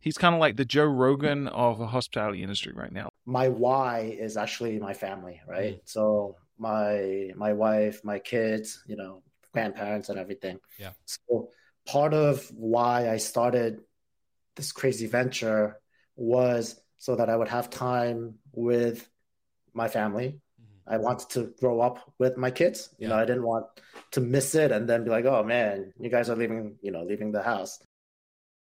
He's kind of like the Joe Rogan of the hospitality industry right now. My why is actually my family, right? Mm. So my my wife, my kids, you know, grandparents and everything. Yeah. So part of why I started this crazy venture was so that I would have time with my family. Mm-hmm. I wanted to grow up with my kids. You know, I didn't want to miss it and then be like, "Oh man, you guys are leaving, you know, leaving the house."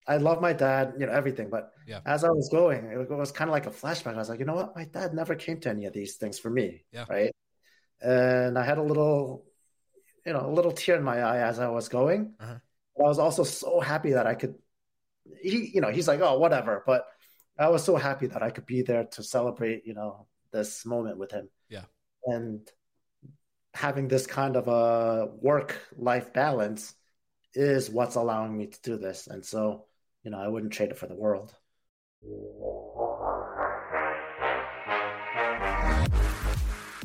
I love my dad, you know, everything. But yeah. as I was going, it was kind of like a flashback. I was like, you know what? My dad never came to any of these things for me. Yeah. Right. And I had a little, you know, a little tear in my eye as I was going. Uh-huh. I was also so happy that I could, he, you know, he's like, oh, whatever. But I was so happy that I could be there to celebrate, you know, this moment with him. Yeah. And having this kind of a work life balance is what's allowing me to do this. And so, you know, I wouldn't trade it for the world.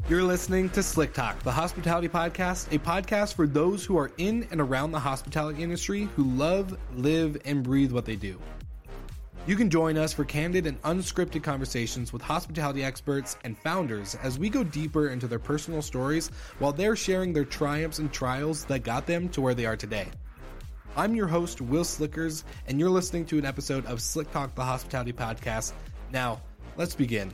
You're listening to Slick Talk, the hospitality podcast, a podcast for those who are in and around the hospitality industry who love, live, and breathe what they do. You can join us for candid and unscripted conversations with hospitality experts and founders as we go deeper into their personal stories while they're sharing their triumphs and trials that got them to where they are today. I'm your host, Will Slickers, and you're listening to an episode of Slick Talk, the Hospitality Podcast. Now, let's begin.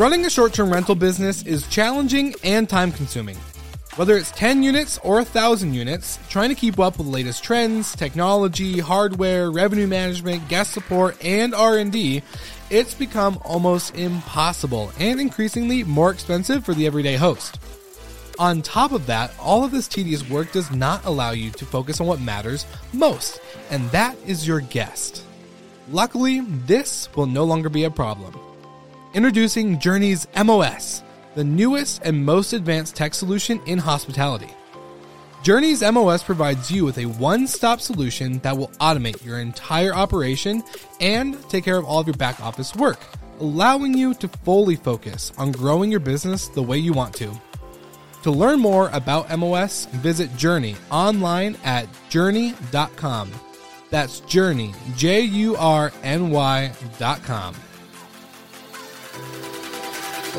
Running a short term rental business is challenging and time consuming. Whether it's 10 units or 1,000 units, trying to keep up with the latest trends, technology, hardware, revenue management, guest support, and R&D, it's become almost impossible and increasingly more expensive for the everyday host. On top of that, all of this tedious work does not allow you to focus on what matters most, and that is your guest. Luckily, this will no longer be a problem. Introducing Jurny's MOS, the newest and most advanced tech solution in hospitality. Jurny's MOS provides you with a one stop solution that will automate your entire operation and take care of all of your back office work, allowing you to fully focus on growing your business the way you want to. To learn more about MOS, visit Jurny online at jurny.com. That's Jurny, J U R N Y.com. All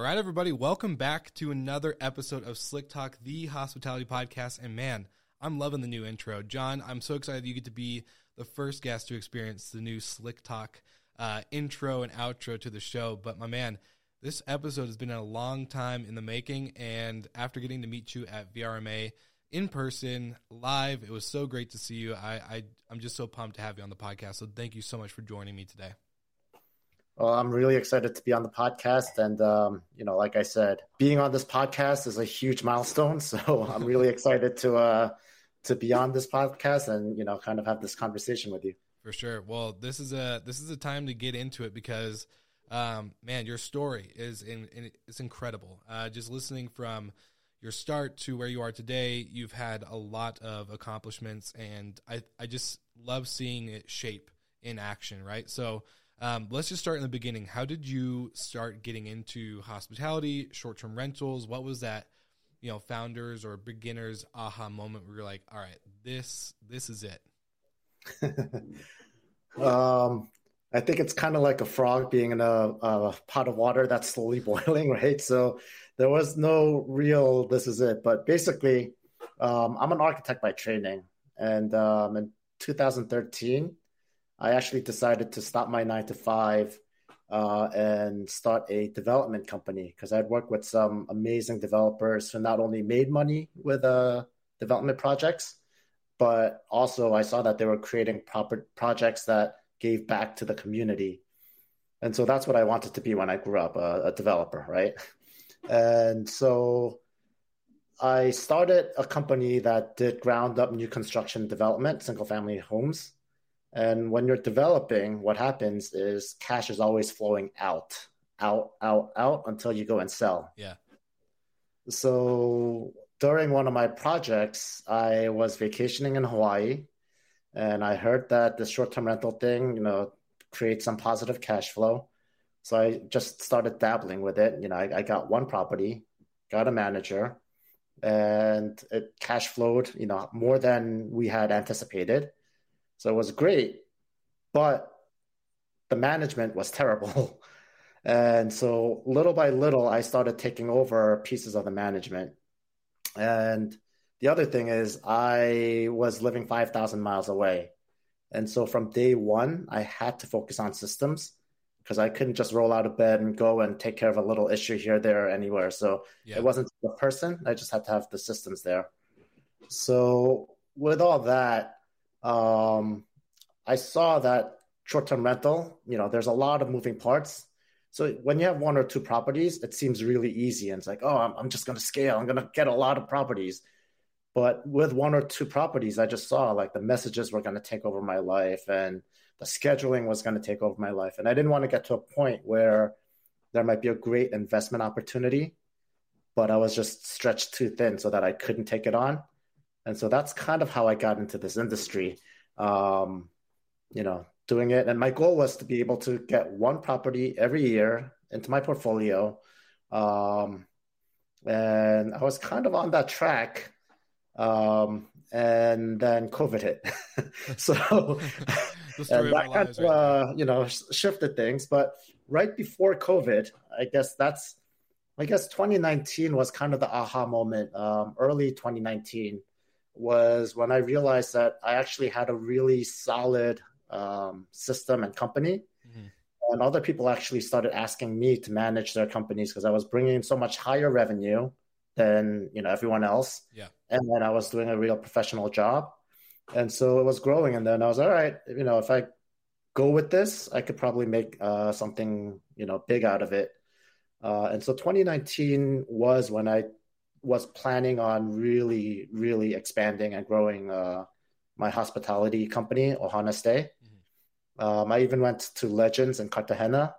right, everybody, welcome back to another episode of Slick Talk, the hospitality podcast. And man, I'm loving the new intro. John, I'm so excited you get to be the first guest to experience the new Slick Talk uh, intro and outro to the show. But my man, this episode has been a long time in the making. And after getting to meet you at VRMA in person, live, it was so great to see you. I, I I'm just so pumped to have you on the podcast. So thank you so much for joining me today. Well, I'm really excited to be on the podcast. And, um, you know, like I said, being on this podcast is a huge milestone. So I'm really excited to, uh, to be on this podcast and, you know, kind of have this conversation with you. For sure. Well, this is a, this is a time to get into it because, um, man, your story is in, in it's incredible. Uh, just listening from your start to where you are today, you've had a lot of accomplishments and I, I just love seeing it shape in action. Right. So, um, let's just start in the beginning. How did you start getting into hospitality, short term rentals? What was that, you know, founders or beginners aha moment where you're like, all right, this this is it? um, I think it's kind of like a frog being in a, a, pot of water that's slowly boiling, right? So there was no real this is it. But basically, um, I'm an architect by training, and um, in 2013. I actually decided to stop my nine to five uh, and start a development company because I'd worked with some amazing developers who not only made money with uh, development projects, but also I saw that they were creating proper projects that gave back to the community. And so that's what I wanted to be when I grew up, a, a developer, right? And so I started a company that did ground up new construction development, single family homes. And when you're developing, what happens is cash is always flowing out, out, out, out until you go and sell. Yeah. So during one of my projects, I was vacationing in Hawaii and I heard that the short term rental thing, you know, creates some positive cash flow. So I just started dabbling with it. You know, I, I got one property, got a manager, and it cash flowed, you know, more than we had anticipated. So it was great, but the management was terrible. and so little by little, I started taking over pieces of the management. And the other thing is, I was living 5,000 miles away. And so from day one, I had to focus on systems because I couldn't just roll out of bed and go and take care of a little issue here, there, anywhere. So yeah. it wasn't the person. I just had to have the systems there. So with all that, um, I saw that short-term rental. You know, there's a lot of moving parts. So when you have one or two properties, it seems really easy, and it's like, oh, I'm, I'm just going to scale. I'm going to get a lot of properties. But with one or two properties, I just saw like the messages were going to take over my life, and the scheduling was going to take over my life. And I didn't want to get to a point where there might be a great investment opportunity, but I was just stretched too thin so that I couldn't take it on. And so that's kind of how I got into this industry. Um, you know, doing it. And my goal was to be able to get one property every year into my portfolio. Um, and I was kind of on that track. Um, and then COVID hit. so and that kind of, right uh, you know, shifted things. But right before COVID, I guess that's, I guess 2019 was kind of the aha moment. Um, early 2019 was when I realized that I actually had a really solid um, system and company. Mm-hmm. And other people actually started asking me to manage their companies because I was bringing so much higher revenue than you know everyone else. Yeah. And then I was doing a real professional job and so it was growing and then i was all right you know if i go with this i could probably make uh, something you know big out of it uh, and so 2019 was when i was planning on really really expanding and growing uh, my hospitality company ohana stay. Um, i even went to legends in cartagena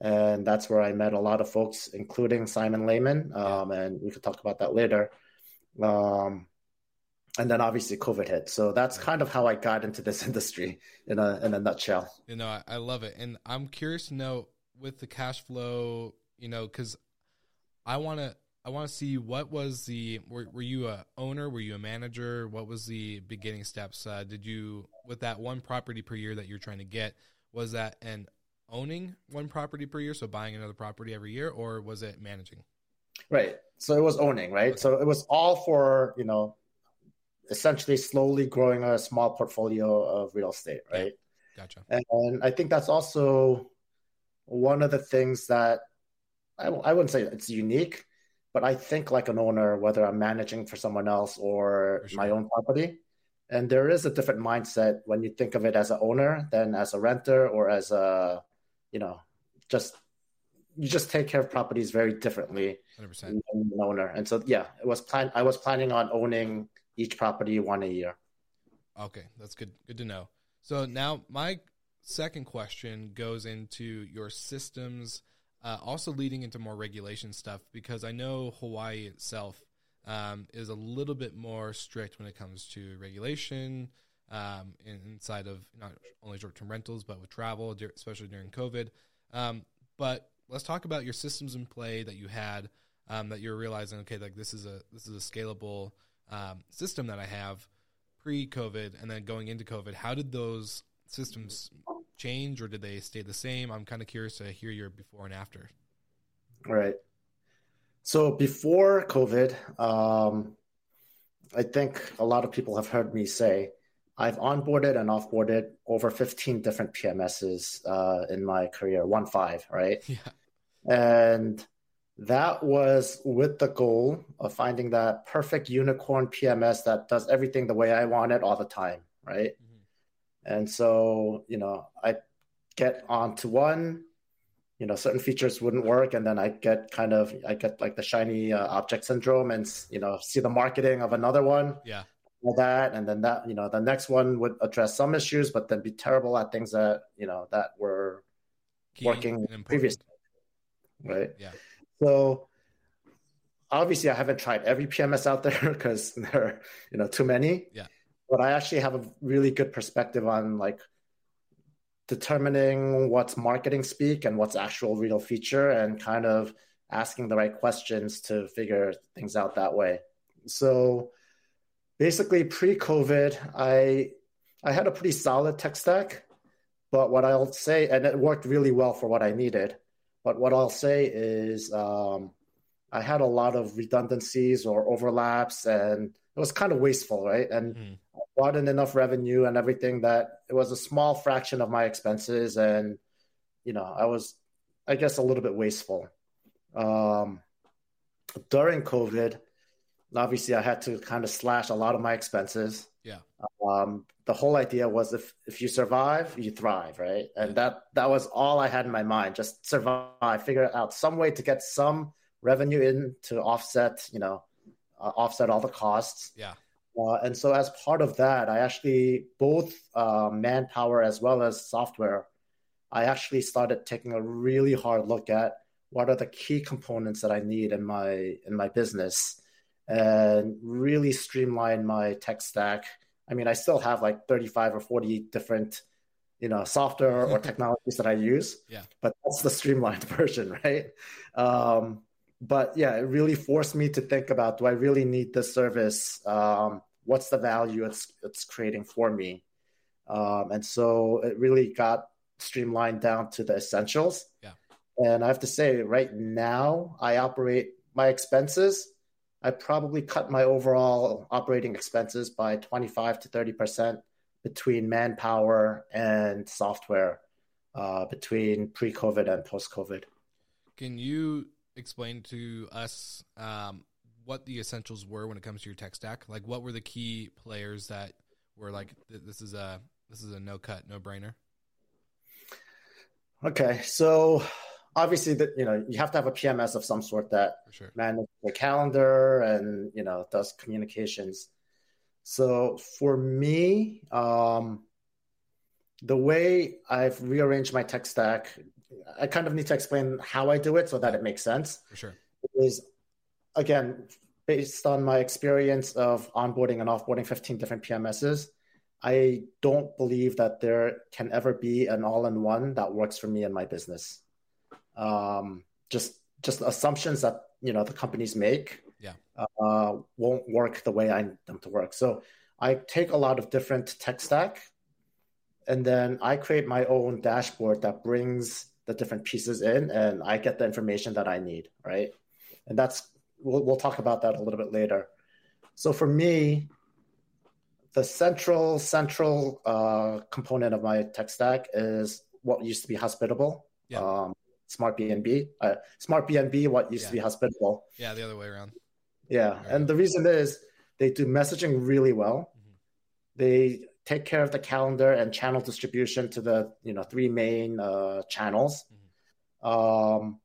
and that's where i met a lot of folks including simon lehmann um, and we could talk about that later um, and then obviously COVID hit. So that's kind of how I got into this industry in a in a nutshell. You know, I, I love it, and I'm curious to know with the cash flow. You know, because I want to I want to see what was the were, were you a owner? Were you a manager? What was the beginning steps? Uh, did you with that one property per year that you're trying to get? Was that an owning one property per year, so buying another property every year, or was it managing? Right. So it was owning, right? Okay. So it was all for you know essentially slowly growing a small portfolio of real estate, right? Yeah. Gotcha. And I think that's also one of the things that I, I wouldn't say it's unique, but I think like an owner, whether I'm managing for someone else or sure. my own property. And there is a different mindset when you think of it as an owner than as a renter or as a, you know, just you just take care of properties very differently 100%. than an owner. And so, yeah, it was plan. I was planning on owning each property one a year. Okay, that's good. Good to know. So now my second question goes into your systems, uh, also leading into more regulation stuff because I know Hawaii itself um, is a little bit more strict when it comes to regulation um, inside of not only short-term rentals but with travel, especially during COVID. Um, but let's talk about your systems in play that you had um, that you're realizing. Okay, like this is a this is a scalable um, system that I have pre-COVID and then going into COVID. How did those systems change, or did they stay the same? I'm kind of curious to hear your before and after. Right. So before COVID, um, I think a lot of people have heard me say I've onboarded and offboarded over 15 different PMSs uh, in my career, one five, right? Yeah. And that was with the goal of finding that perfect unicorn PMS that does everything the way I want it all the time, right? And so, you know, I get onto one, you know, certain features wouldn't work, and then I get kind of, I get like the shiny uh, object syndrome, and you know, see the marketing of another one, yeah, all that, and then that, you know, the next one would address some issues, but then be terrible at things that you know that were Key working previously, right? Yeah. So obviously, I haven't tried every PMS out there because there are you know too many. Yeah. But I actually have a really good perspective on like determining what's marketing speak and what's actual real feature, and kind of asking the right questions to figure things out that way. So basically, pre-COVID, I I had a pretty solid tech stack, but what I'll say, and it worked really well for what I needed but what I'll say is um, I had a lot of redundancies or overlaps, and it was kind of wasteful, right? And mm. I brought in enough revenue and everything that it was a small fraction of my expenses, and you know, I was, I guess, a little bit wasteful. Um, during COVID, obviously, I had to kind of slash a lot of my expenses. Yeah. Um, the whole idea was if if you survive, you thrive, right? And that that was all I had in my mind: just survive, figure out some way to get some revenue in to offset, you know, uh, offset all the costs. Yeah. Uh, and so, as part of that, I actually both uh, manpower as well as software. I actually started taking a really hard look at what are the key components that I need in my in my business and really streamline my tech stack. I mean, I still have like 35 or 40 different, you know, software or technologies that I use. Yeah. But that's the streamlined version, right? Um, but yeah, it really forced me to think about: Do I really need this service? Um, what's the value it's it's creating for me? Um, and so it really got streamlined down to the essentials. Yeah. And I have to say, right now, I operate my expenses I probably cut my overall operating expenses by 25 to 30% between manpower and software uh, between pre COVID and post COVID. Can you explain to us um, what the essentials were when it comes to your tech stack? Like, what were the key players that were like, this is a this is a no cut, no brainer? Okay, so obviously that you know you have to have a PMS of some sort that sure. manages the calendar and you know does communications. So for me, um, the way I've rearranged my tech stack, I kind of need to explain how I do it so that it makes sense. For sure, is again based on my experience of onboarding and offboarding 15 different PMSs. I don't believe that there can ever be an all-in-one that works for me and my business um, just just assumptions that you know the companies make yeah. uh, won't work the way I need them to work. So I take a lot of different tech stack, and then I create my own dashboard that brings the different pieces in, and I get the information that I need, right? And that's we'll we'll talk about that a little bit later. So for me, the central central uh, component of my tech stack is what used to be hospitable. Yeah. Um, Smartbnb. Uh, Smartbnb, what used yeah. to be hospitable. Yeah, the other way around. Yeah, and the reason is they do messaging really well. Mm-hmm. They take care of the calendar and channel distribution to the you know three main uh, channels. Mm-hmm. Um,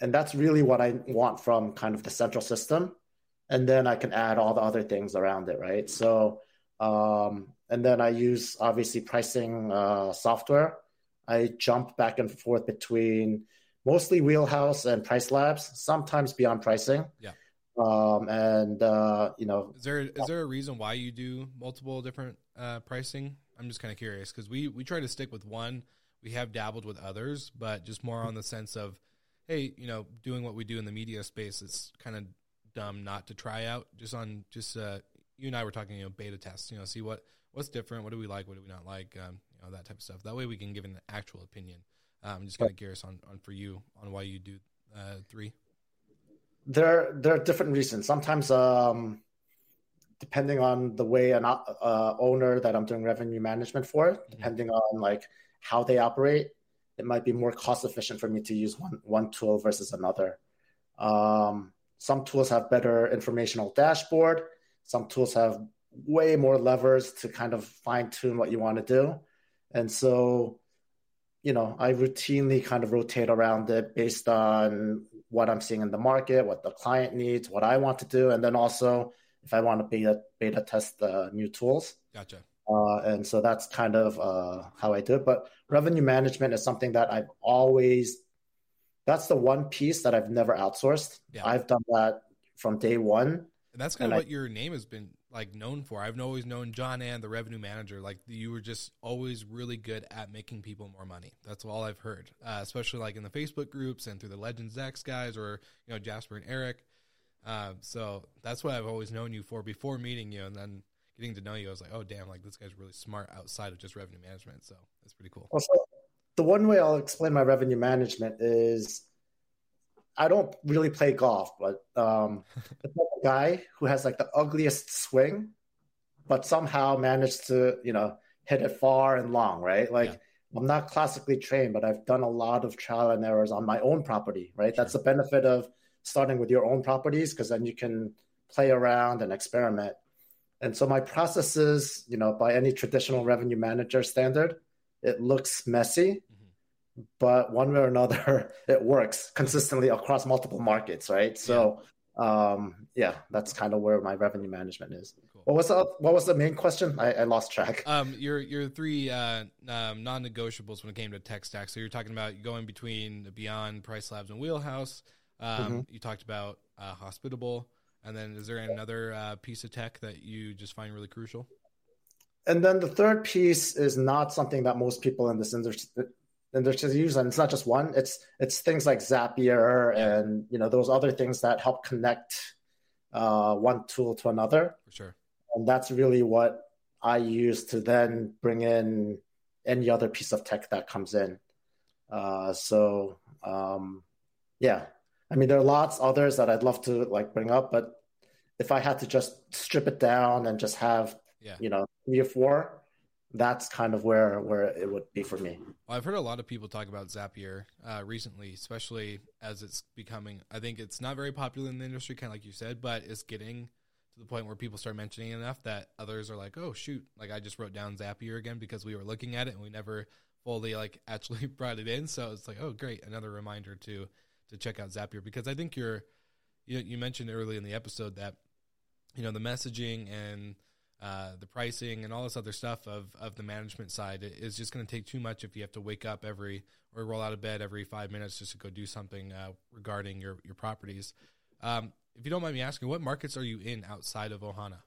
and that's really what I want from kind of the central system. And then I can add all the other things around it, right? So, um, and then I use obviously pricing uh, software I jump back and forth between mostly Wheelhouse and PriceLabs, sometimes beyond pricing. Yeah. Um, and uh, you know, is there is there a reason why you do multiple different uh, pricing? I'm just kind of curious because we we try to stick with one. We have dabbled with others, but just more on the sense of, hey, you know, doing what we do in the media space, it's kind of dumb not to try out. Just on just uh, you and I were talking, you know, beta tests. You know, see what what's different, what do we like, what do we not like. Um, you know that type of stuff. That way we can give an actual opinion. Um, I'm just kind of curious on, on for you on why you do uh, three. There there are different reasons. Sometimes, um, depending on the way an uh, owner that I'm doing revenue management for, mm-hmm. depending on like how they operate, it might be more cost efficient for me to use one one tool versus another. Um, some tools have better informational dashboard. Some tools have way more levers to kind of fine tune what you want to do. And so, you know, I routinely kind of rotate around it based on what I'm seeing in the market, what the client needs, what I want to do, and then also if I want to beta beta test the new tools. Gotcha. Uh, and so that's kind of uh, how I do it. But revenue management is something that I've always. That's the one piece that I've never outsourced. Yeah. I've done that from day one. And that's kind and of what I, your name has been like known for. I've always known John and the revenue manager. Like you were just always really good at making people more money. That's all I've heard, uh, especially like in the Facebook groups and through the Legends X guys or you know Jasper and Eric. Uh, so that's what I've always known you for before meeting you, and then getting to know you. I was like, oh damn, like this guy's really smart outside of just revenue management. So that's pretty cool. Also, the one way I'll explain my revenue management is I don't really play golf, but um, the guy who has like the ugliest swing, but somehow managed to you know hit it far and long, right? Like. Yeah. I'm not classically trained, but I've done a lot of trial and errors on my own property, right? Sure. That's the benefit of starting with your own properties because then you can play around and experiment. And so my processes, you know, by any traditional revenue manager standard, it looks messy but one way or another, it works consistently across multiple markets, right? So, yeah. um, yeah, that's kind of where my revenue management is. Cool. What was the What was the main question? I, I lost track. Um, your your three uh, um, non-negotiables when it came to tech stack. So you're talking about going between Beyond, PriceLabs, and Wheelhouse. Um, mm-hmm. You talked about uh, Hospitable, and then is there another uh, piece of tech that you just find really crucial? And then the third piece is not something that most people in this industry use, and there's just usually it's not just one. It's it's things like Zapier and you know those other things that help connect uh, one tool to another. For sure. And that's really what I use to then bring in any other piece of tech that comes in. Uh, so um, yeah, I mean there are lots others that I'd love to like bring up, but if I had to just strip it down and just have yeah. you know three or four, that's kind of where where it would be for me. Well, I've heard a lot of people talk about Zapier uh, recently, especially as it's becoming. I think it's not very popular in the industry, kind of like you said, but it's getting to the point where people start mentioning enough that others are like, "Oh shoot!" Like I just wrote down Zapier again because we were looking at it and we never fully like actually brought it in. So it's like, "Oh great!" Another reminder to to check out Zapier because I think you're you you mentioned early in the episode that you know the messaging and uh, the pricing and all this other stuff of, of the management side is just going to take too much if you have to wake up every or roll out of bed every five minutes just to go do something uh, regarding your, your properties. Um, if you don't mind me asking, what markets are you in outside of Ohana?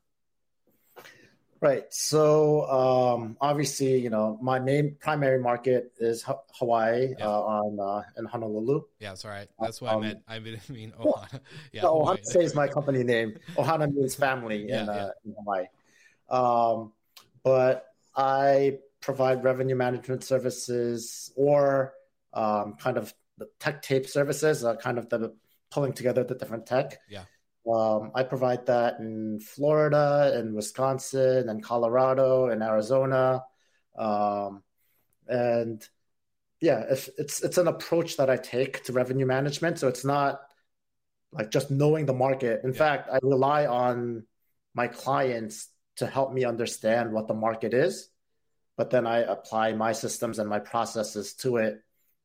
Right. So um, obviously, you know, my main primary market is Hawaii yeah. uh, on uh, in Honolulu. Yeah, that's right. That's what um, I meant. I didn't mean Ohana. Yeah, no, Ohana says my company name. Ohana means family yeah, in, uh, in Hawaii. Um, but I provide revenue management services or um, kind of the tech tape services, uh, kind of the pulling together the different tech. Yeah. Um, I provide that in Florida, in Wisconsin, and Colorado, and Arizona, um, and yeah, if it's it's an approach that I take to revenue management. So it's not like just knowing the market. In yeah. fact, I rely on my clients to help me understand what the market is. But then I apply my systems and my processes to it,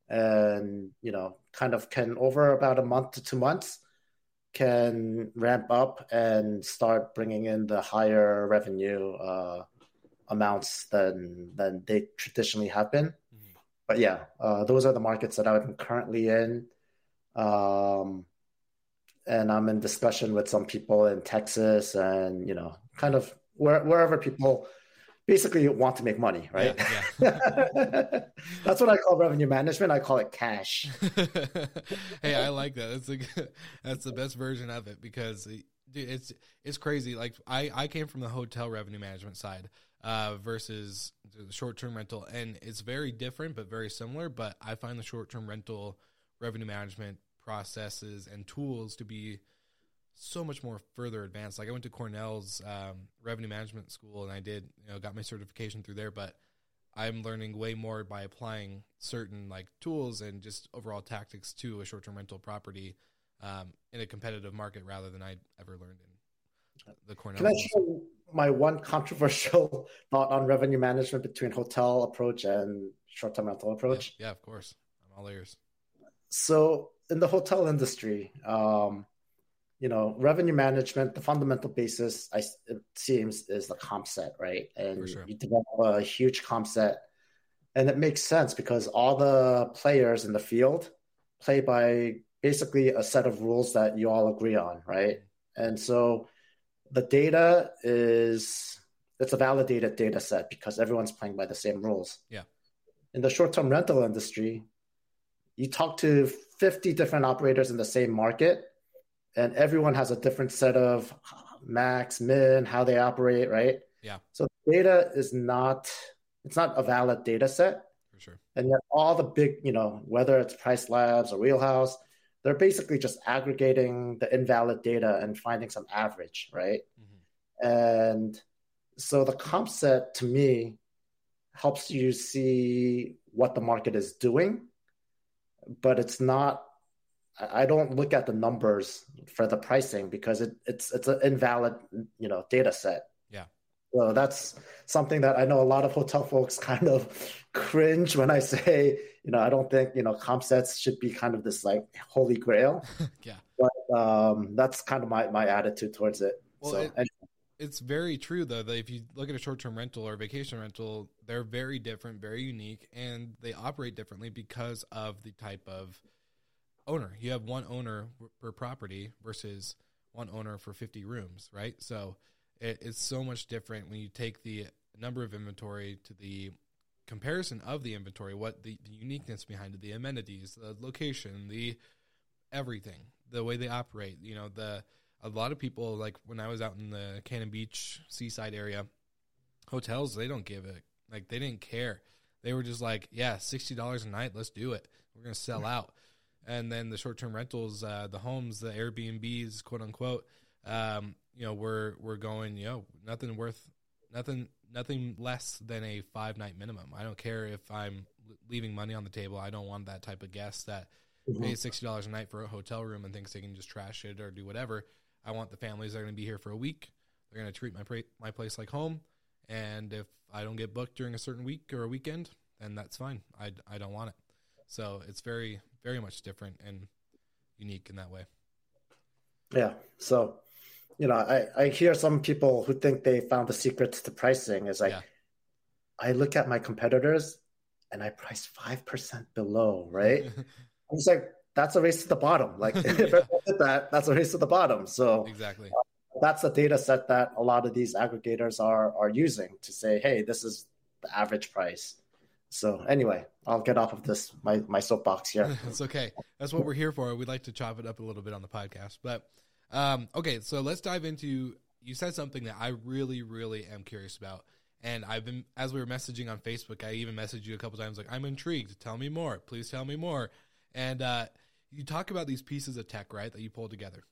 and you know, kind of can over about a month to two months can ramp up and start bringing in the higher revenue uh, amounts than than they traditionally have been. Mm-hmm. But yeah, uh, those are the markets that I'm currently in. Um, and I'm in discussion with some people in Texas and you know, kind of where, wherever people basically want to make money, right? Yeah, yeah. That's what I call revenue management. I call it cash. hey, I like that. That's a, that's the best version of it because dude, it's it's crazy. Like I I came from the hotel revenue management side uh, versus the short term rental, and it's very different but very similar. But I find the short term rental revenue management processes and tools to be so much more further advanced. Like I went to Cornell's um, revenue management school and I did, you know, got my certification through there, but I'm learning way more by applying certain like tools and just overall tactics to a short-term rental property um, in a competitive market rather than I ever learned in the Cornell. Can I share my one controversial thought on revenue management between hotel approach and short-term rental approach? Yeah, yeah of course. I'm all ears. So in the hotel industry, um, you know, revenue management, the fundamental basis, I, it seems, is the comp set, right? And sure. you develop a huge comp set. And it makes sense because all the players in the field play by basically a set of rules that you all agree on, right? And so the data is it's a validated data set because everyone's playing by the same rules. Yeah. In the short-term rental industry, you talk to 50 different operators in the same market and everyone has a different set of max, min, how they operate, right? Yeah. So data is not it's not a valid data set. For sure. And yet all the big, you know, whether it's PriceLabs or Wheelhouse, they're basically just aggregating the invalid data and finding some average, right? Mm-hmm. And so the comp set to me helps you see what the market is doing, but it's not I don't look at the numbers for the pricing because it, it's it's an invalid you know data set. Yeah. So that's something that I know a lot of hotel folks kind of cringe when I say, you know, I don't think, you know, comp sets should be kind of this like holy grail. yeah. But um, that's kind of my, my attitude towards it. Well, so, it, it's very true though that if you look at a short-term rental or vacation rental, they're very different, very unique, and they operate differently because of the type of owner. You have one owner per property versus one owner for 50 rooms, right? So it, it's so much different when you take the number of inventory to the comparison of the inventory, what the, the uniqueness behind it, the amenities, the location, the everything, the way they operate. You know, the a lot of people like when I was out in the Cannon Beach seaside area, hotels they don't give it like they didn't care. They were just like, yeah, sixty dollars a night, let's do it. We're gonna sell mm-hmm. out and then the short term rentals, uh, the homes, the Airbnbs, quote unquote, um, you know, we're we're going, you know, nothing worth nothing nothing less than a five night minimum. I don't care if I'm leaving money on the table. I don't want that type of guest that mm-hmm. pays sixty dollars a night for a hotel room and thinks they can just trash it or do whatever. I want the families that are going to be here for a week. They're going to treat my pra- my place like home. And if I don't get booked during a certain week or a weekend, then that's fine. I, I don't want it. So it's very very much different and unique in that way. Yeah. So, you know, I, I hear some people who think they found the secret to pricing is like, yeah. I look at my competitors and I price 5% below, right? I'm just like, that's a race to the bottom. Like, if I did that, that's a race to the bottom. So, exactly. Uh, that's the data set that a lot of these aggregators are are using to say, hey, this is the average price. So anyway, I'll get off of this my my soapbox here. it's okay. That's what we're here for. We'd like to chop it up a little bit on the podcast, but um, okay. So let's dive into. You said something that I really, really am curious about, and I've been as we were messaging on Facebook. I even messaged you a couple times, like I'm intrigued. Tell me more. Please tell me more. And uh, you talk about these pieces of tech, right, that you pull together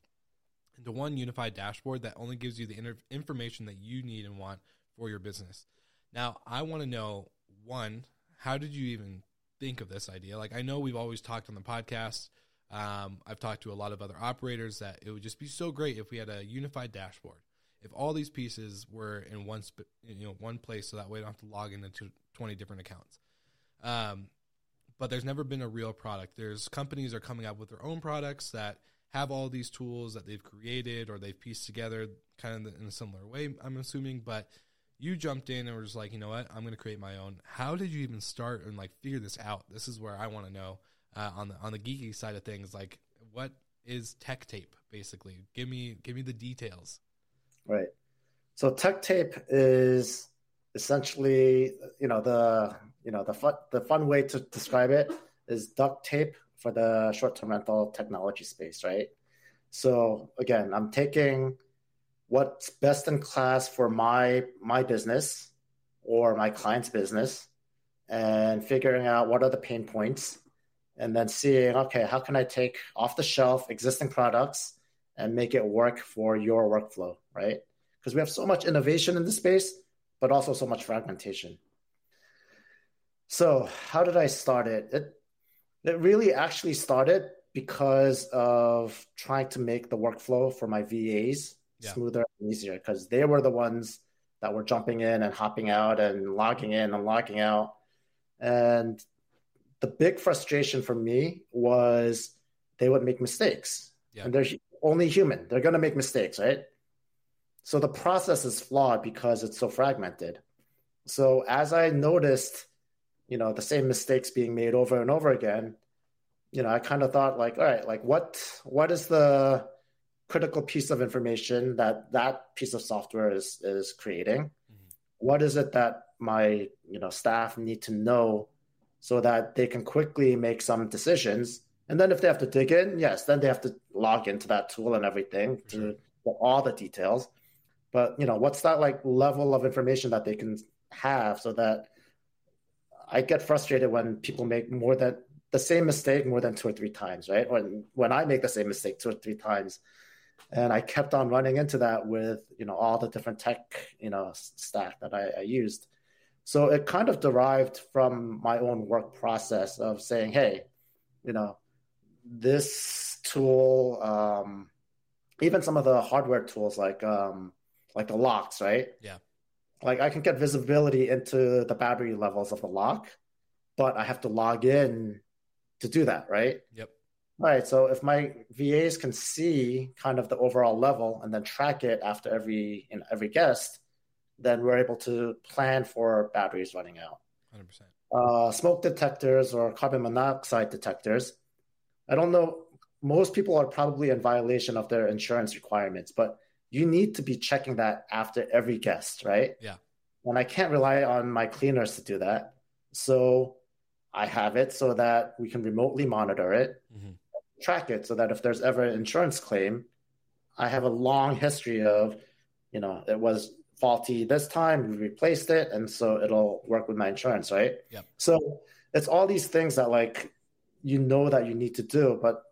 into one unified dashboard that only gives you the inter- information that you need and want for your business. Now, I want to know one how did you even think of this idea? Like, I know we've always talked on the podcast. Um, I've talked to a lot of other operators that it would just be so great if we had a unified dashboard. If all these pieces were in one, sp- you know, one place, so that way I don't have to log into twenty different accounts. Um, but there's never been a real product. There's companies are coming up with their own products that have all these tools that they've created or they've pieced together, kind of in a similar way. I'm assuming, but you jumped in and were just like, you know what, I'm going to create my own. How did you even start and like figure this out? This is where I want to know uh, on the on the geeky side of things. Like, what is Tech Tape basically? Give me give me the details. Right. So Tech Tape is essentially, you know, the you know the fun the fun way to describe it is duct tape for the short term rental technology space, right? So again, I'm taking what's best in class for my my business or my client's business and figuring out what are the pain points and then seeing okay how can i take off the shelf existing products and make it work for your workflow right? Because we have so much innovation in the space but also so much fragmentation. So how did i start it? It, it really actually started because of trying to make the workflow for my VAs yeah. smoother and easier because they were the ones that were jumping in and hopping out and logging in and logging out. And the big frustration for me was they would make mistakes. Yeah. And they're only human. They're going to make mistakes, right? So the process is flawed because it's so fragmented. So as I noticed, you know, the same mistakes being made over and over again, you know, I kind of thought like, all right, like what what is the critical piece of information that that piece of software is is creating? Mm-hmm. What is it that my you know staff need to know so that they can quickly make some decisions? And then if they have to dig in, yes, then they have to log into that tool and everything to get all the details. But you know, what's that like level of information that they can have so that I get frustrated when people make more than the same mistake more than two or three times, right? When when I make the same mistake two or three times, and I kept on running into that with you know all the different tech you know stack that I, I used. So it kind of derived from my own work process of saying, hey, you know, this tool, um, even some of the hardware tools like um, like the locks, right? Yeah. Like I can get visibility into the battery levels of the lock, but I have to log in to do that, right? Yep. Right. So if my VAs can see kind of the overall level and then track it after every in every guest, then we're able to plan for batteries running out. 100%. Uh, smoke detectors or carbon monoxide detectors. I don't know. Most people are probably in violation of their insurance requirements, but you need to be checking that after every guest, right? Yeah. And I can't rely on my cleaners to do that. So I have it so that we can remotely monitor it, mm-hmm. Track it so that if there's ever an insurance claim, I have a long history of, you know, it was faulty this time, we replaced it, and so it'll work with my insurance, right? Yeah. So it's all these things that like you know that you need to do, but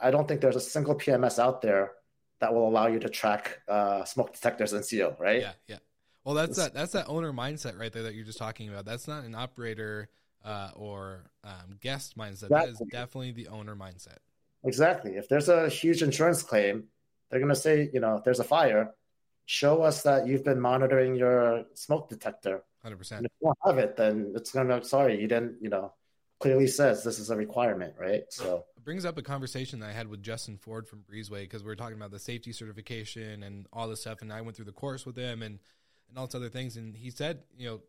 I don't think there's a single PMS out there that will allow you to track uh, smoke detectors and seal, right? Yeah, yeah. Well, that's that that's that owner mindset right there that you're just talking about. That's not an operator uh, or um, guest mindset. Exactly. That is definitely the owner mindset. Exactly. If there's a huge insurance claim, they're going to say, you know, there's a fire. Show us that you've been monitoring your smoke detector. Hundred percent. If you don't have it, then it's going to be sorry you didn't. You know, clearly says this is a requirement, right? So it brings up a conversation that I had with Justin Ford from Breezeway because we were talking about the safety certification and all this stuff, and I went through the course with him and and all these other things, and he said, you know,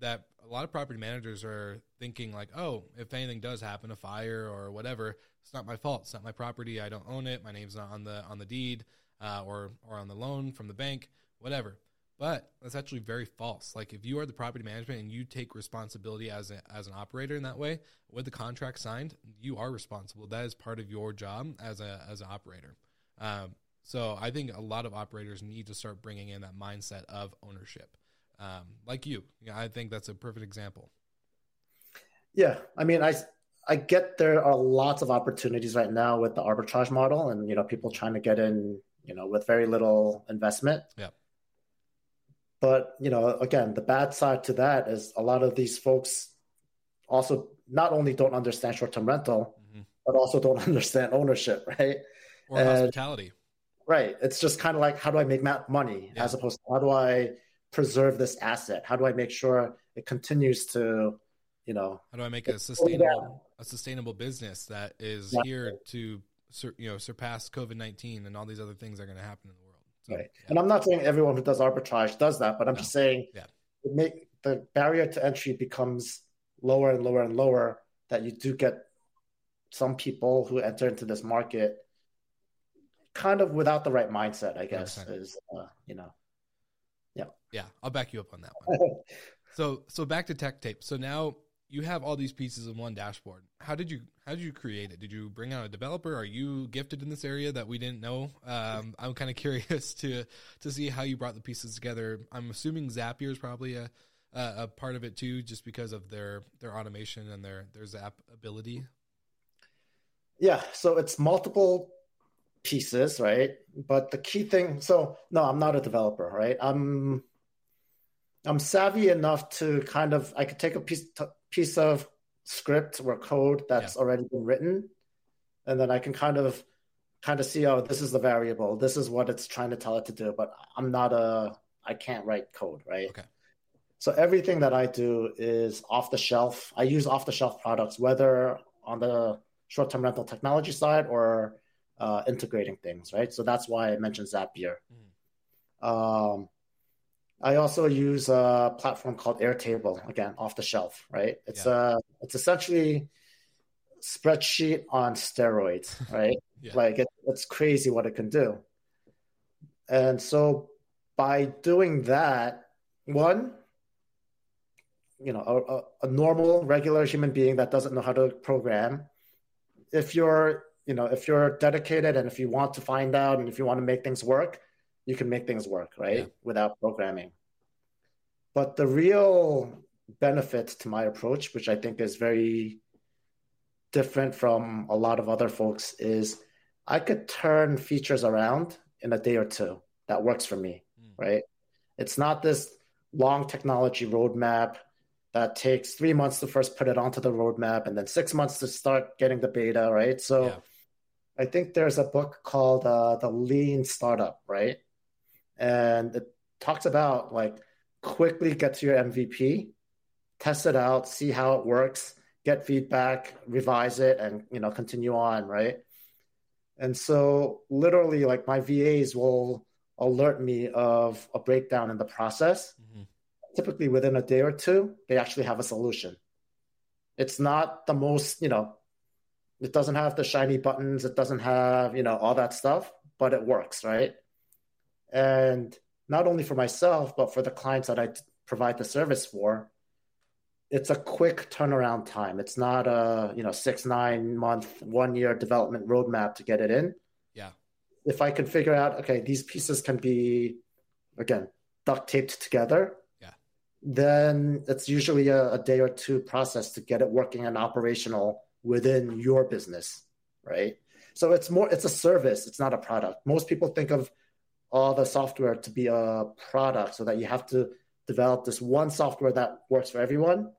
that a lot of property managers are thinking like, oh, if anything does happen, a fire or whatever, it's not my fault. It's not my property. I don't own it. My name's not on the on the deed uh, or or on the loan from the bank, whatever. But that's actually very false. Like if you are the property management and you take responsibility as a, as an operator in that way, with the contract signed, you are responsible. That is part of your job as a as an operator. Um, so I think a lot of operators need to start bringing in that mindset of ownership um, like you. Yeah, I think that's a perfect example. Yeah, I mean, I I get there are lots of opportunities right now with the arbitrage model, and you know, people trying to get in, you know, with very little investment. Yeah. But you know, again, the bad side to that is a lot of these folks also not only don't understand short-term rental, mm-hmm. but also don't understand ownership, right? Or and, hospitality. Right. It's just kind of like, how do I make money, yeah. as opposed to how do I preserve this asset? How do I make sure it continues to, you know, how do I make a sustainable a sustainable business that is yeah. here to you know surpass COVID nineteen and all these other things that are going to happen in the world? So, right. Yeah. And I'm not saying everyone who does arbitrage does that, but I'm no. just saying yeah. it make the barrier to entry becomes lower and lower and lower. That you do get some people who enter into this market kind of without the right mindset, I guess, 100%. is uh, you know. Yeah. I'll back you up on that one. so so back to tech tape. So now you have all these pieces in one dashboard. How did you how did you create it? Did you bring out a developer? Are you gifted in this area that we didn't know? Um, I'm kind of curious to to see how you brought the pieces together. I'm assuming Zapier is probably a, a, a part of it too, just because of their their automation and their their Zap ability. Yeah, so it's multiple pieces, right? But the key thing, so no, I'm not a developer, right? I'm I'm savvy enough to kind of I could take a piece piece of script or code that's yeah. already been written, and then I can kind of kind of see oh this is the variable this is what it's trying to tell it to do but i'm not a i can't write code right? Okay. so everything that i do is off the shelf. I use off the shelf products whether on the short-term rental technology side or uh, integrating things right? So that's why i mentioned zapier. Um, i also use a platform called airtable again off the shelf right it's Yeah. uh it's essentially spreadsheet on steroids right Yeah. like it, it's crazy what it can do. And so by doing that, one, you know, a, a, a normal, regular human being that doesn't know how to program, if you're, you know, if you're dedicated and if you want to find out and if you want to make things work, you can make things work, right? Yeah. Without programming. But the real benefit to my approach, which I think is very different from a lot of other folks, is I could turn features around in a day or two. That works for me, Mm. right? It's not this long technology roadmap that takes three months to first put it onto the roadmap and then six months to start getting the beta, right? So Yeah. I think there's a book called uh, The Lean Startup, right? And it talks about like quickly get to your MVP, test it out, see how it works, get feedback, revise it, and you know continue on, right? And so literally, like my VAs will alert me of a breakdown in the process. Mhm. Typically within a day or two, they actually have a solution. It's not the most, you know, it doesn't have the shiny buttons, it doesn't have, you know, all that stuff, but it works, right? And not only for myself, but for the clients that I provide the service for, it's a quick turnaround time. It's not a, you know, six, nine month, one year development roadmap to get it in. Yeah. If I can figure out, okay, these pieces can be, again, duct taped together, Yeah. then it's usually a, a day or two process to get it working and operational within your business, right? So it's more, it's a service, it's not a product. Most people think of all the software to be a product so that you have to develop this one software that works for everyone.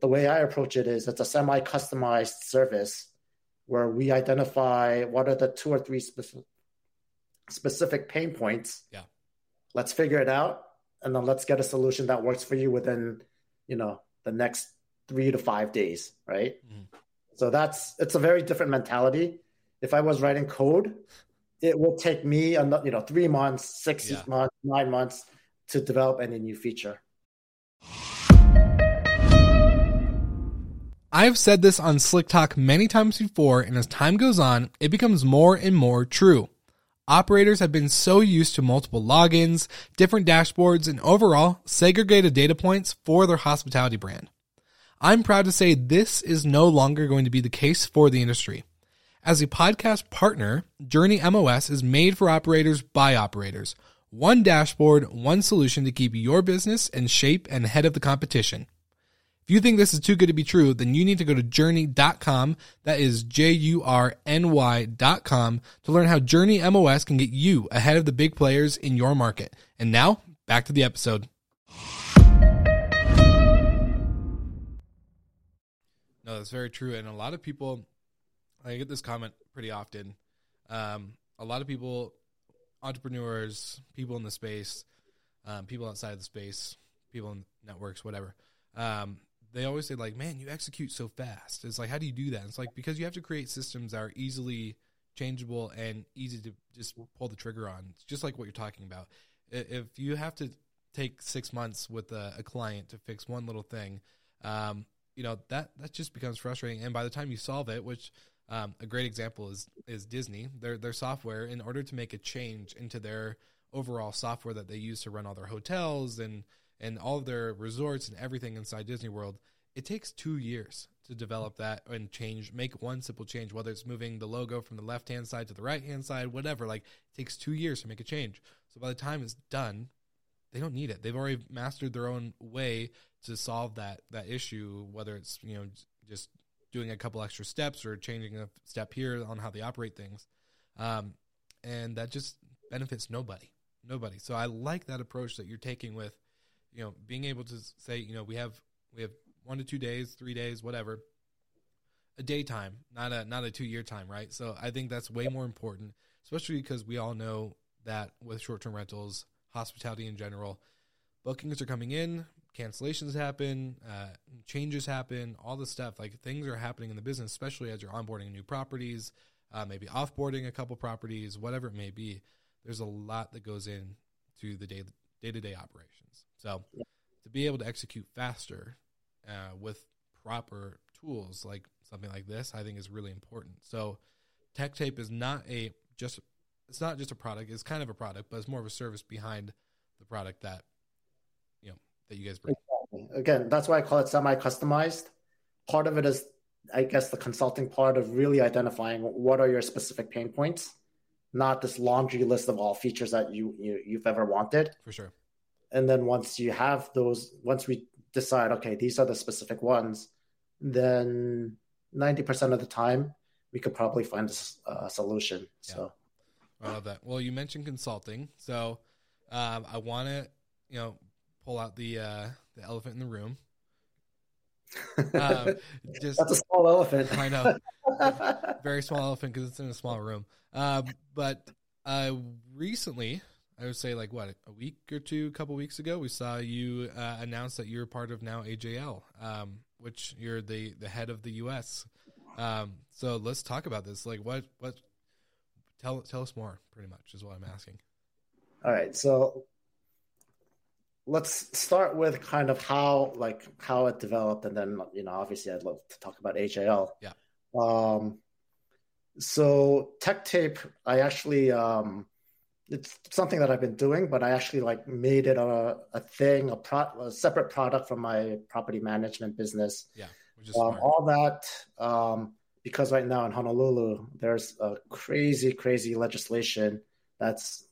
The way I approach it is it's a semi customized service where we identify what are the two or three specific, specific pain points. Yeah. Let's figure it out and then let's get a solution that works for you within, you know, the next three to five days, right? Mhm. So that's it's a very different mentality. If I was writing code, it will take me, ano- you know, three months, six Yeah. months, nine months to develop any new feature. I've said this on Slick Talk many times before, and as time goes on, it becomes more and more true. Operators have been so used to multiple logins, different dashboards, and overall segregated data points for their hospitality brand. I'm proud to say this is no longer going to be the case for the industry. As a podcast partner, Jurny MOS is made for operators by operators. One dashboard, one solution to keep your business in shape and ahead of the competition. If you think this is too good to be true, then you need to go to jurny.com. That is J U R N Y.com to learn how Jurny MOS can get you ahead of the big players in your market. And now, back to the episode. No, that's very true. And a lot of people, I get this comment pretty often. Um, a lot of people, entrepreneurs, people in the space, um, people outside of the space, people in networks, whatever. Um, they always say like, "Man, you execute so fast." It's like, how do you do that? It's like because you have to create systems that are easily changeable and easy to just pull the trigger on. It's just like what you're talking about. If you have to take six months with a, a client to fix one little thing, um, you know that that just becomes frustrating. And by the time you solve it, which um, a great example is is Disney, their their software, in order to make a change into their overall software that they use to run all their hotels and and all of their resorts and everything inside Disney World, it takes two years to develop that and change, make one simple change, whether it's moving the logo from the left hand side to the right hand side, whatever. Like, it takes two years to make a change. So by the time it's done, they don't need it. They've already mastered their own way to solve that that issue, whether it's you know just doing a couple extra steps or changing a step here on how they operate things, um, and that just benefits nobody, nobody. So I like that approach that you're taking with you know being able to say you know we have we have one to two days, three days, whatever. a daytime, not a not a two year time, right? So I think that's way more important, especially because we all know that with short term rentals, hospitality in general, bookings are coming in, cancellations happen, uh, changes happen, all this stuff. Like things are happening in the business, especially as you're onboarding new properties, uh, maybe offboarding a couple properties, whatever it may be. There's a lot that goes in to the day day to day operations. So to be able to execute faster uh, with proper tools like something like this, I think is really important. So Tech Tape is not a just it's not just a product. It's kind of a product, but it's more of a service behind the product that that you guys bring. Again, that's why I call it semi-customized. Part of it is, I guess, the consulting part of really identifying what are your specific pain points, not this laundry list of all features that you, you you've ever wanted. For sure. And then once you have those, once we decide, okay, these are the specific ones, then 90% of the time we could probably find a, a solution. Yeah. So I love that. Well, you mentioned consulting. So um, I want to, you know, pull out the uh, the elephant in the room. Um, just that's a small elephant. I know, very small elephant because it's in a small room. Um, but uh, recently, I would say like what a week or two, a couple weeks ago, we saw you uh, announce that you're part of now AJL, um, which you're the the head of the U.S. Um, so let's talk about this. Like, what what? Tell tell us more. Pretty much is what I'm asking. All right, so let's start with kind of how like how it developed, and then you know obviously I'd love to talk about AJL. Yeah. Um, so tech tape, I actually um, it's something that I've been doing, but I actually like made it a, a thing, a, pro, a separate product from my property management business. Yeah, um, all that um, because right now in Honolulu, there's a crazy, crazy legislation that's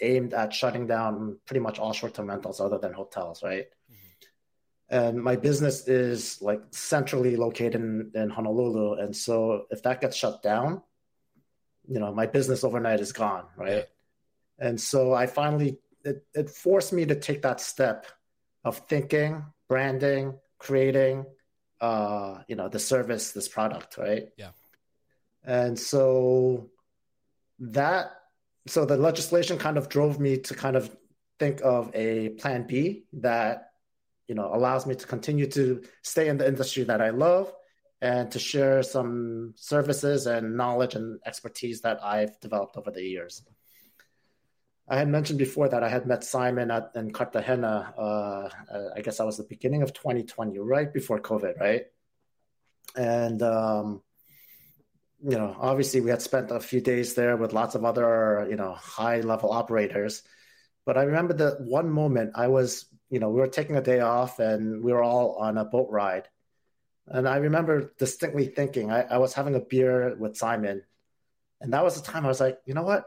aimed at shutting down pretty much all short-term rentals other than hotels, right? Mm-hmm. And my business is like centrally located in, in Honolulu, and so if that gets shut down, you know, my business overnight is gone, right? Yeah. And so I finally it, it forced me to take that step of thinking, branding, creating, uh, you know, the service, this product, right? Yeah. And so that so the legislation kind of drove me to kind of think of a plan B that you know allows me to continue to stay in the industry that I love and to share some services and knowledge and expertise that I've developed over the years. I had mentioned before that I had met Simon at, in Cartagena. Uh, I guess that was the beginning of 2020, right before COVID, right? And um, you know, obviously we had spent a few days there with lots of other, you know, high level operators. But I remember the one moment I was, you know, we were taking a day off and we were all on a boat ride. And I remember distinctly thinking, I, I was having a beer with Simon. And that was the time I was like, you know what?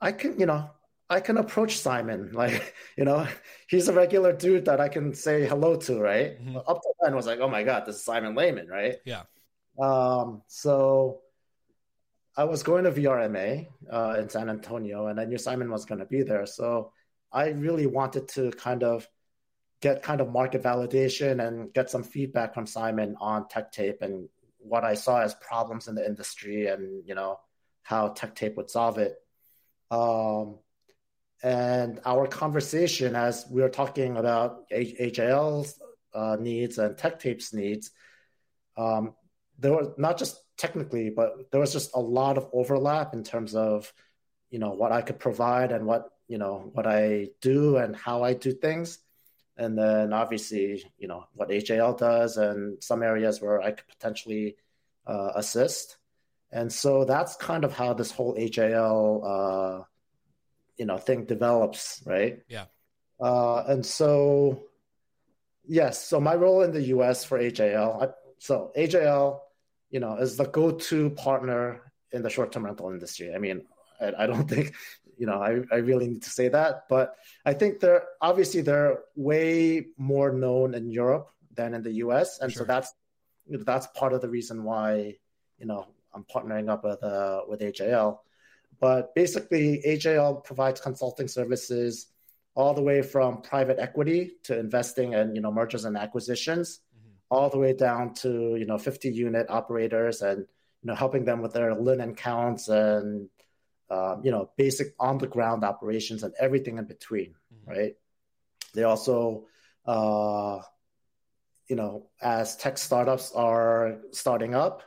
I can, you know, I can approach Simon. Like, you know, he's a regular dude that I can say hello to, right? Mm-hmm. Up to then was like, oh my God, this is Simon Lehmann, right? Yeah. Um, so I was going to VRMA uh, in San Antonio, and I knew Simon was going to be there. So I really wanted to kind of get kind of market validation and get some feedback from Simon on Tech Tape and what I saw as problems in the industry, and you know how Tech Tape would solve it. Um, and our conversation, as we were talking about AJL's uh, needs and Tech Tape's needs, um, there was not just technically, but there was just a lot of overlap in terms of, you know, what I could provide and what, you know, what I do and how I do things. And then obviously, you know, what AJL does and some areas where I could potentially uh, assist. And so that's kind of how this whole AJL, uh, you know, thing develops, right? Yeah. Uh, and so, yes, so my role in the US for AJL, I, so AJL you know, is the go-to partner in the short-term rental industry. I mean, I, I don't think, you know, I, I really need to say that, but I think they're obviously they're way more known in Europe than in the US, and sure. so that's that's part of the reason why you know I'm partnering up with uh, with AJL. But basically, AJL provides consulting services all the way from private equity to investing and you know mergers and acquisitions all the way down to you know 50 unit operators and you know helping them with their linen counts and um, you know basic on the ground operations and everything in between mm-hmm. right they also uh, you know as tech startups are starting up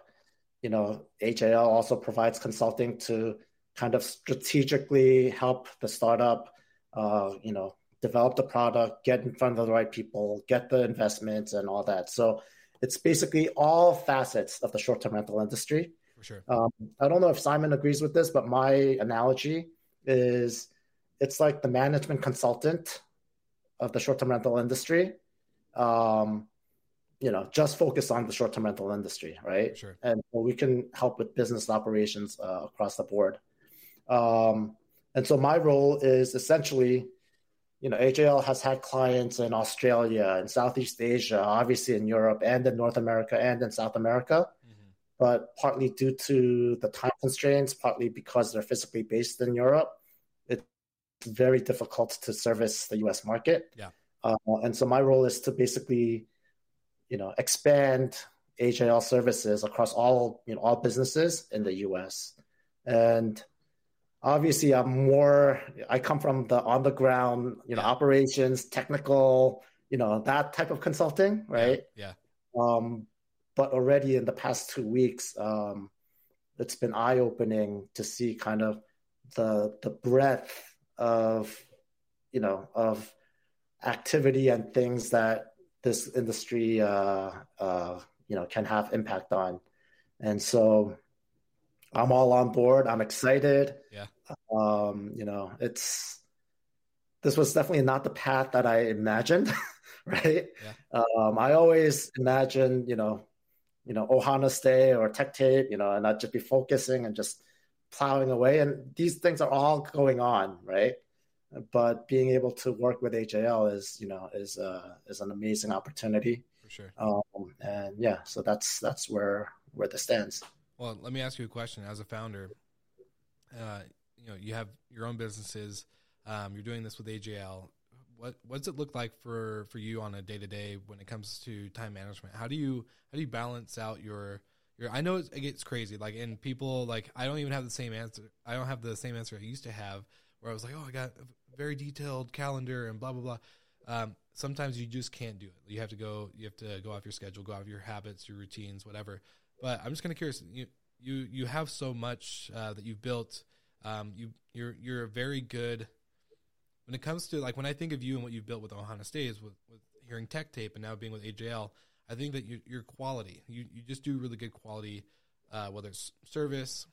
you know AJL also provides consulting to kind of strategically help the startup uh, you know develop the product, get in front of the right people, get the investments and all that. So it's basically all facets of the short-term rental industry. For sure. Um, I don't know if Simon agrees with this, but my analogy is it's like the management consultant of the short-term rental industry. Um, you know, just focus on the short-term rental industry, right? Sure. And we can help with business operations uh, across the board. Um, and so my role is essentially you know, AJL has had clients in Australia and Southeast Asia, obviously in Europe and in North America and in South America. Mm-hmm. But partly due to the time constraints, partly because they're physically based in Europe, it's very difficult to service the US market. Yeah. Uh, and so my role is to basically, you know, expand AJL services across all, you know, all businesses in the US. And obviously i'm more i come from the on the ground you know yeah. operations technical you know that type of consulting right yeah, yeah. um but already in the past two weeks um it's been eye-opening to see kind of the the breadth of you know of activity and things that this industry uh uh you know can have impact on and so I'm all on board. I'm excited. Yeah. Um, you know, it's this was definitely not the path that I imagined, right? Yeah. Um, I always imagine, you know, you know, Ohana Stay or Tech Tape, you know, and I'd just be focusing and just plowing away. And these things are all going on, right? But being able to work with AJL is, you know, is uh, is an amazing opportunity. For sure. Um, and yeah, so that's that's where where this stands. Well, let me ask you a question. As a founder, uh, you know, you have your own businesses. Um, you're doing this with AJL. What what does it look like for for you on a day to day when it comes to time management? How do you how do you balance out your your? I know it gets crazy. Like, and people like I don't even have the same answer. I don't have the same answer I used to have, where I was like, oh, I got a very detailed calendar and blah blah blah. Um, sometimes you just can't do it. You have to go. You have to go off your schedule, go off your habits, your routines, whatever. But I'm just kind of curious. You you you have so much uh, that you've built. Um, you you're you're a very good when it comes to like when I think of you and what you've built with Ohana Stays with with hearing tech tape and now being with AJL. I think that your your quality. You you just do really good quality, uh, whether it's service,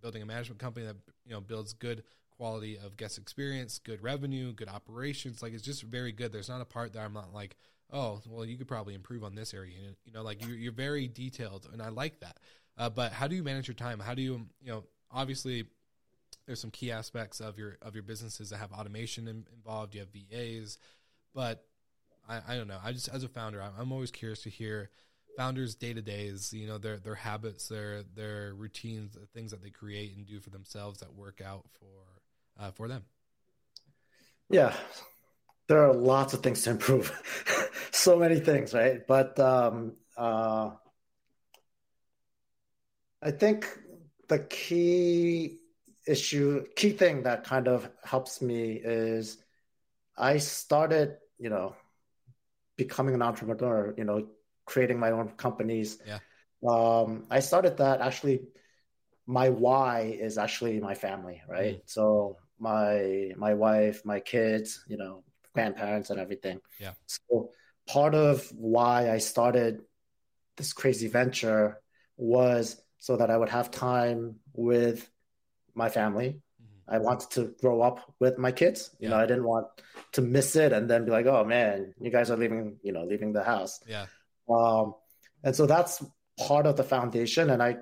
building a management company that you know builds good quality of guest experience, good revenue, good operations. Like it's just very good. There's not a part that I'm not like, oh, well, you could probably improve on this area. You know, like you're, you're very detailed, and I like that. Uh, but how do you manage your time? How do you, you know, obviously there's some key aspects of your of your businesses that have automation in, involved. You have VAs, but I, I don't know. I just as a founder, I'm, I'm always curious to hear founders' day to days. You know, their their habits, their their routines, the things that they create and do for themselves that work out for uh, for them. Yeah, there are lots of things to improve. so many things, right? But um, uh, I think the key issue, key thing that kind of helps me is I started, you know, becoming an entrepreneur, you know, creating my own companies. Yeah. Um, I started that actually. My why is actually my family, right? Mm. So my my wife, my kids, you know, grandparents and everything. Yeah. So part of why I started this crazy venture was so that I would have time with my family. Mm-hmm. I wanted to grow up with my kids. You yeah. know, I didn't want to miss it and then be like, "Oh man, you guys are leaving, you know, leaving the house." Yeah. Um, and so that's part of the foundation. And I,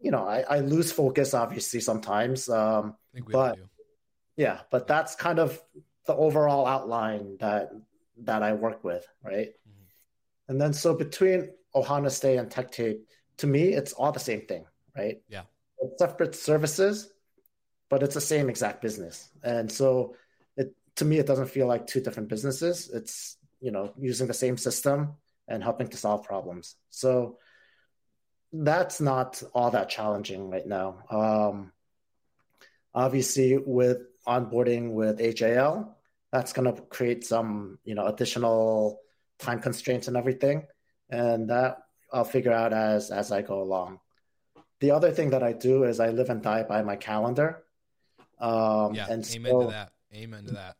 you know, I, I lose focus obviously sometimes. Um, but yeah, but that's kind of the overall outline that that I work with, right? Mm-hmm. And then so between Ohana Stay and Tech Tape, to me, it's all the same thing, right? Yeah. It's separate services, but it's the same exact business. And so it to me, it doesn't feel like two different businesses. It's, you know, using the same system and helping to solve problems. So that's not all that challenging right now. Um, obviously, with onboarding with AJL, that's going to create some you know additional time constraints and everything, and that I'll figure out as as I go along. The other thing that I do is I live and die by my calendar. Um, yeah, and amen so, to that. Amen to that.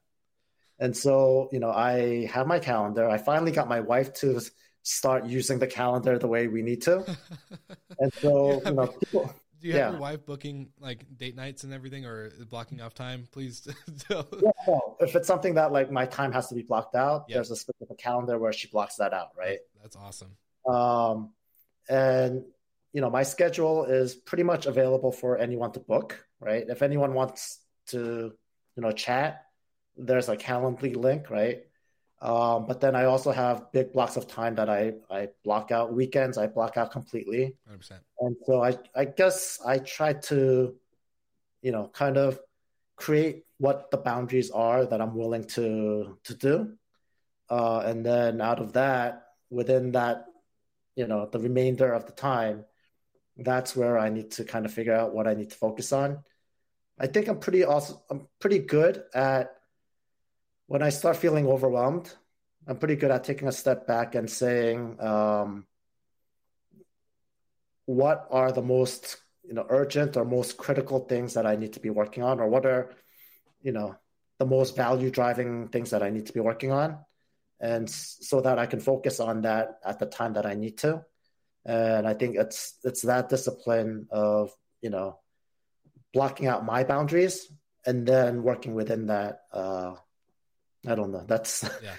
And so, you know, I have my calendar. I finally got my wife to start using the calendar the way we need to. and so, you know, people, do you have yeah. your wife booking like date nights and everything or blocking off time? Please. yeah, well, if it's something that like my time has to be blocked out, yep. there's a specific calendar where she blocks that out, right? That's awesome. Um, and you know, my schedule is pretty much available for anyone to book, right? If anyone wants to, you know, chat, there's a Calendly link, right? Um, but then I also have big blocks of time that I, I block out. Weekends I block out completely. 100%. And so I, I guess I try to, you know, kind of create what the boundaries are that I'm willing to to do. Uh, and then out of that, within that, you know, the remainder of the time, that's where I need to kind of figure out what I need to focus on. I think I'm pretty also I'm pretty good at when I start feeling overwhelmed, I'm pretty good at taking a step back and saying, um, what are the most you know urgent or most critical things that I need to be working on, or what are you know the most value driving things that I need to be working on, and so that I can focus on that at the time that I need to. And I think it's it's that discipline of you know blocking out my boundaries and then working within that. Uh, I don't know. That's yeah.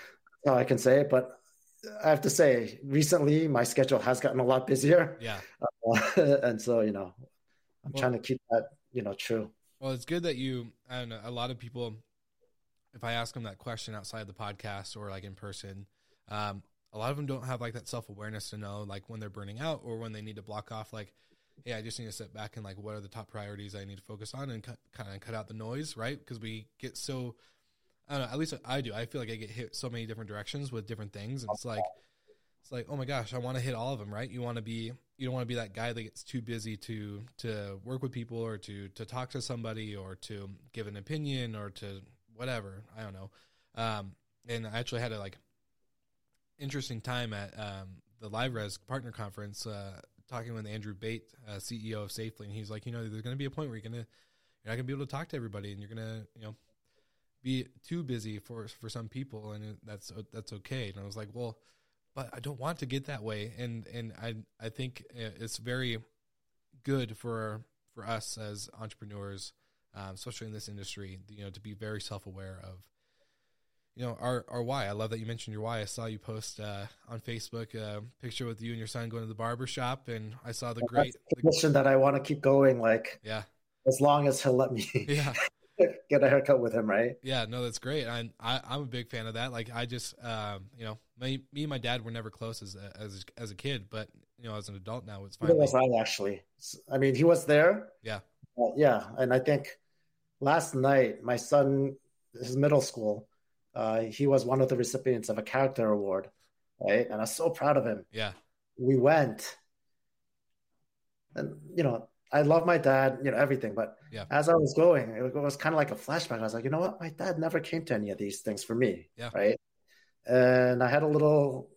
how I can say it. But I have to say, recently my schedule has gotten a lot busier. Yeah. Uh, and so, you know, I'm well, trying to keep that, you know, true. Well, it's good that you, I don't know, a lot of people, if I ask them that question outside the podcast or like in person, um, a lot of them don't have like that self awareness to know like when they're burning out or when they need to block off like, hey, I just need to sit back and like what are the top priorities I need to focus on and cut, kind of cut out the noise, right? Because we get so I don't know. At least I do. I feel like I get hit so many different directions with different things, and it's like it's like oh my gosh, I want to hit all of them. Right? You want to be you don't want to be that guy that gets too busy to to work with people or to to talk to somebody or to give an opinion or to whatever. I don't know. Um, and I actually had a like interesting time at um, the LiveRez partner conference uh, talking with Andrew Bate, uh, CEO of Safely, and he's like, you know, there's going to be a point where you're gonna you're not gonna be able to talk to everybody, and you're gonna you know be too busy for for some people, and that's that's okay. And I was like, well, but I don't want to get that way, and and I I think it's very good for for us as entrepreneurs, um, especially in this industry, you know, to be very self aware of. You know our our why. I love that you mentioned your why. I saw you post uh, on Facebook a picture with you and your son going to the barber shop, and I saw the great mission that I want to keep going. Like, yeah, as long as he'll let me. Yeah, get a haircut with him, right? Yeah, no, that's great. I, I I'm a big fan of that. Like I just um, you know, my, me and my dad were never close as a, as as a kid, but you know, as an adult now, it's fine. was I actually. I mean, he was there. Yeah. Uh, yeah, and I think last night my son, his middle school, uh, he was one of the recipients of a character award, right? And I was so proud of him. Yeah. We went, and you know, I love my dad, you know, everything. But yeah. as I was going, it was kind of like a flashback. I was like, you know what? My dad never came to any of these things for me. Yeah. Right. And I had a little,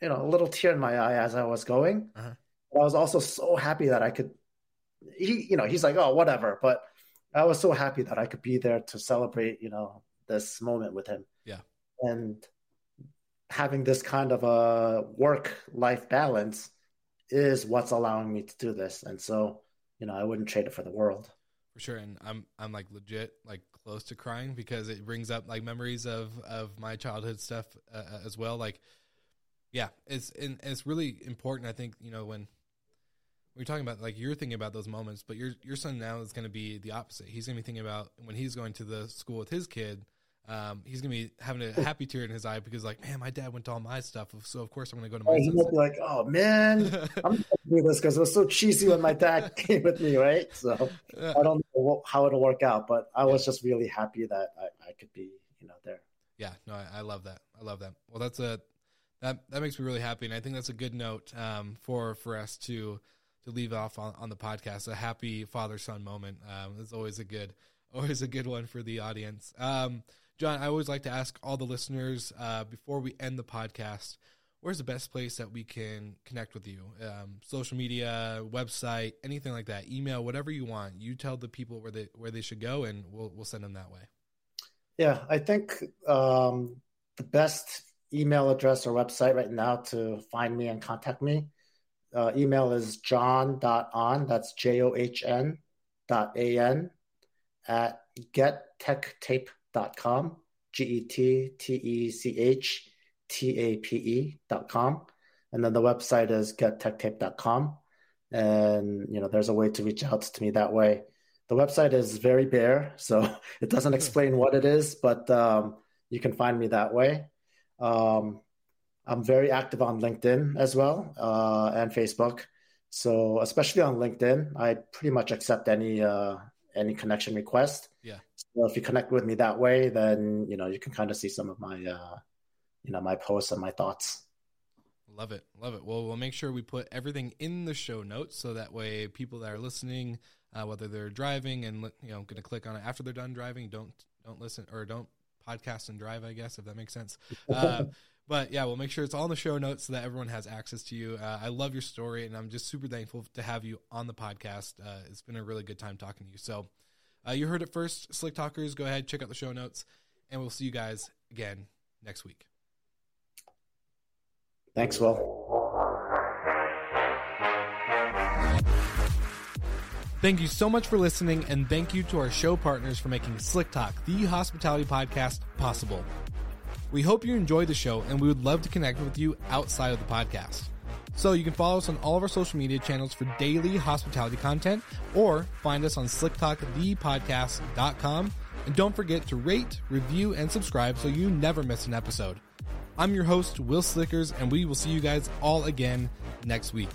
you know, a little tear in my eye as I was going. Uh-huh. But I was also so happy that I could, he, you know, he's like, oh, whatever. But I was so happy that I could be there to celebrate, you know, this moment with him. Yeah. And having this kind of a work life balance is what's allowing me to do this. And so, you know, I wouldn't trade it for the world. For sure, and I'm I'm like legit like close to crying because it brings up like memories of of my childhood stuff uh, uh as well. Like, yeah, it's and it's really important. I think you know when we're talking about like you're thinking about those moments, but your your son now is going to be the opposite. He's going to be thinking about when he's going to the school with his kid um, he's gonna be having a happy tear in his eye because, like, man, my dad went to all my stuff, so of course I'm gonna go to my. He might be like, "Oh man, I'm this because it was so cheesy when my dad came with me, right?" So yeah. I don't know how it'll work out, but I was just really happy that I, I could be, you know, there. Yeah, no, I, I, love that. I love that. Well, that's a That that makes me really happy, and I think that's a good note um, for for us to to leave off on, on the podcast. A happy father son moment um, is always a good always a good one for the audience. Um, John, I always like to ask all the listeners uh, before we end the podcast, where's the best place that we can connect with you? Um, social media, website, anything like that, email, whatever you want. You tell the people where they where they should go, and we'll we'll send them that way. Yeah, I think um, the best email address or website right now to find me and contact me. Uh, email is john.an, that's J O H N dot A N at gettechtape.com, G E T T E C H T A P E.com. And then the website is gettechtape.com. And, you know, there's a way to reach out to me that way. The website is very bare, so it doesn't explain what it is, but um, you can find me that way. Um, I'm very active on LinkedIn as well uh, and Facebook. So especially on LinkedIn, I pretty much accept any uh, any connection request. Yeah. So if you connect with me that way, then you know you can kind of see some of my uh, you know my posts and my thoughts. Love it, love it. Well, we'll make sure we put everything in the show notes so that way people that are listening, uh, whether they're driving and you know going to click on it after they're done driving, don't don't listen or don't podcast and drive, I guess, if that makes sense. Uh, but yeah, we'll make sure it's all in the show notes so that everyone has access to you. Uh, I love your story, and I'm just super thankful to have you on the podcast. Uh, it's been a really good time talking to you. So uh, you heard it first, Slick Talkers. Go ahead, check out the show notes, and we'll see you guys again next week. Thanks, Will. Thank you so much for listening, and thank you to our show partners for making Slick Talk, the hospitality podcast, possible. We hope you enjoyed the show, and we would love to connect with you outside of the podcast. So you can follow us on all of our social media channels for daily hospitality content, or find us on slicktalkthepodcast.com. And don't forget to rate, review, and subscribe so you never miss an episode. I'm your host, Will Slickers, and we will see you guys all again next week.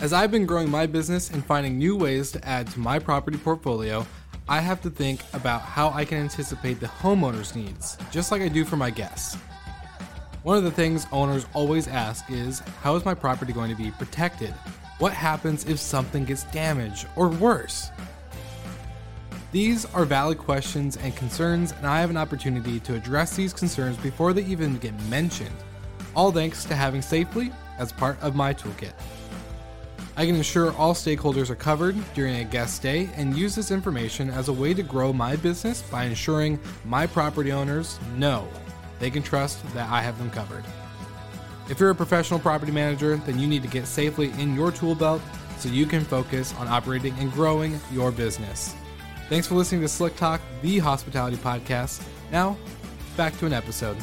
As I've been growing my business and finding new ways to add to my property portfolio, I have to think about how I can anticipate the homeowner's needs, just like I do for my guests. One of the things owners always ask is how is my property going to be protected? What happens if something gets damaged or worse? These are valid questions and concerns, and I have an opportunity to address these concerns before they even get mentioned, all thanks to having Safely as part of my toolkit. I can ensure all stakeholders are covered during a guest stay and use this information as a way to grow my business by ensuring my property owners know they can trust that I have them covered. If you're a professional property manager, then you need to get safely in your tool belt so you can focus on operating and growing your business. Thanks for listening to Slick Talk, the hospitality podcast. Now, back to an episode.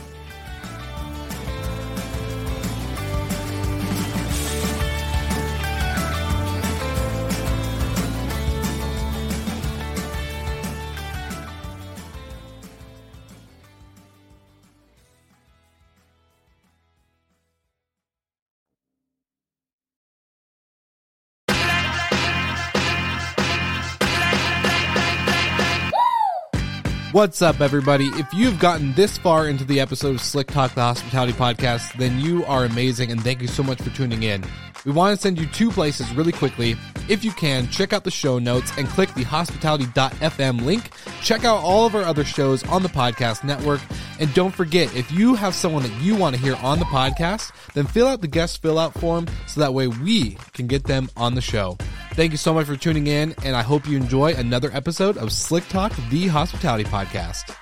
What's up, everybody? If you've gotten this far into the episode of Slick Talk, the Hospitality Podcast, then you are amazing, and thank you so much for tuning in. We want to send you two places really quickly. If you can, check out the show notes and click the hospitality.fm link. Check out all of our other shows on the podcast network. And don't forget, if you have someone that you want to hear on the podcast, then fill out the guest fill out form so that way we can get them on the show. Thank you so much for tuning in, and I hope you enjoy another episode of Slick Talk, the hospitality podcast.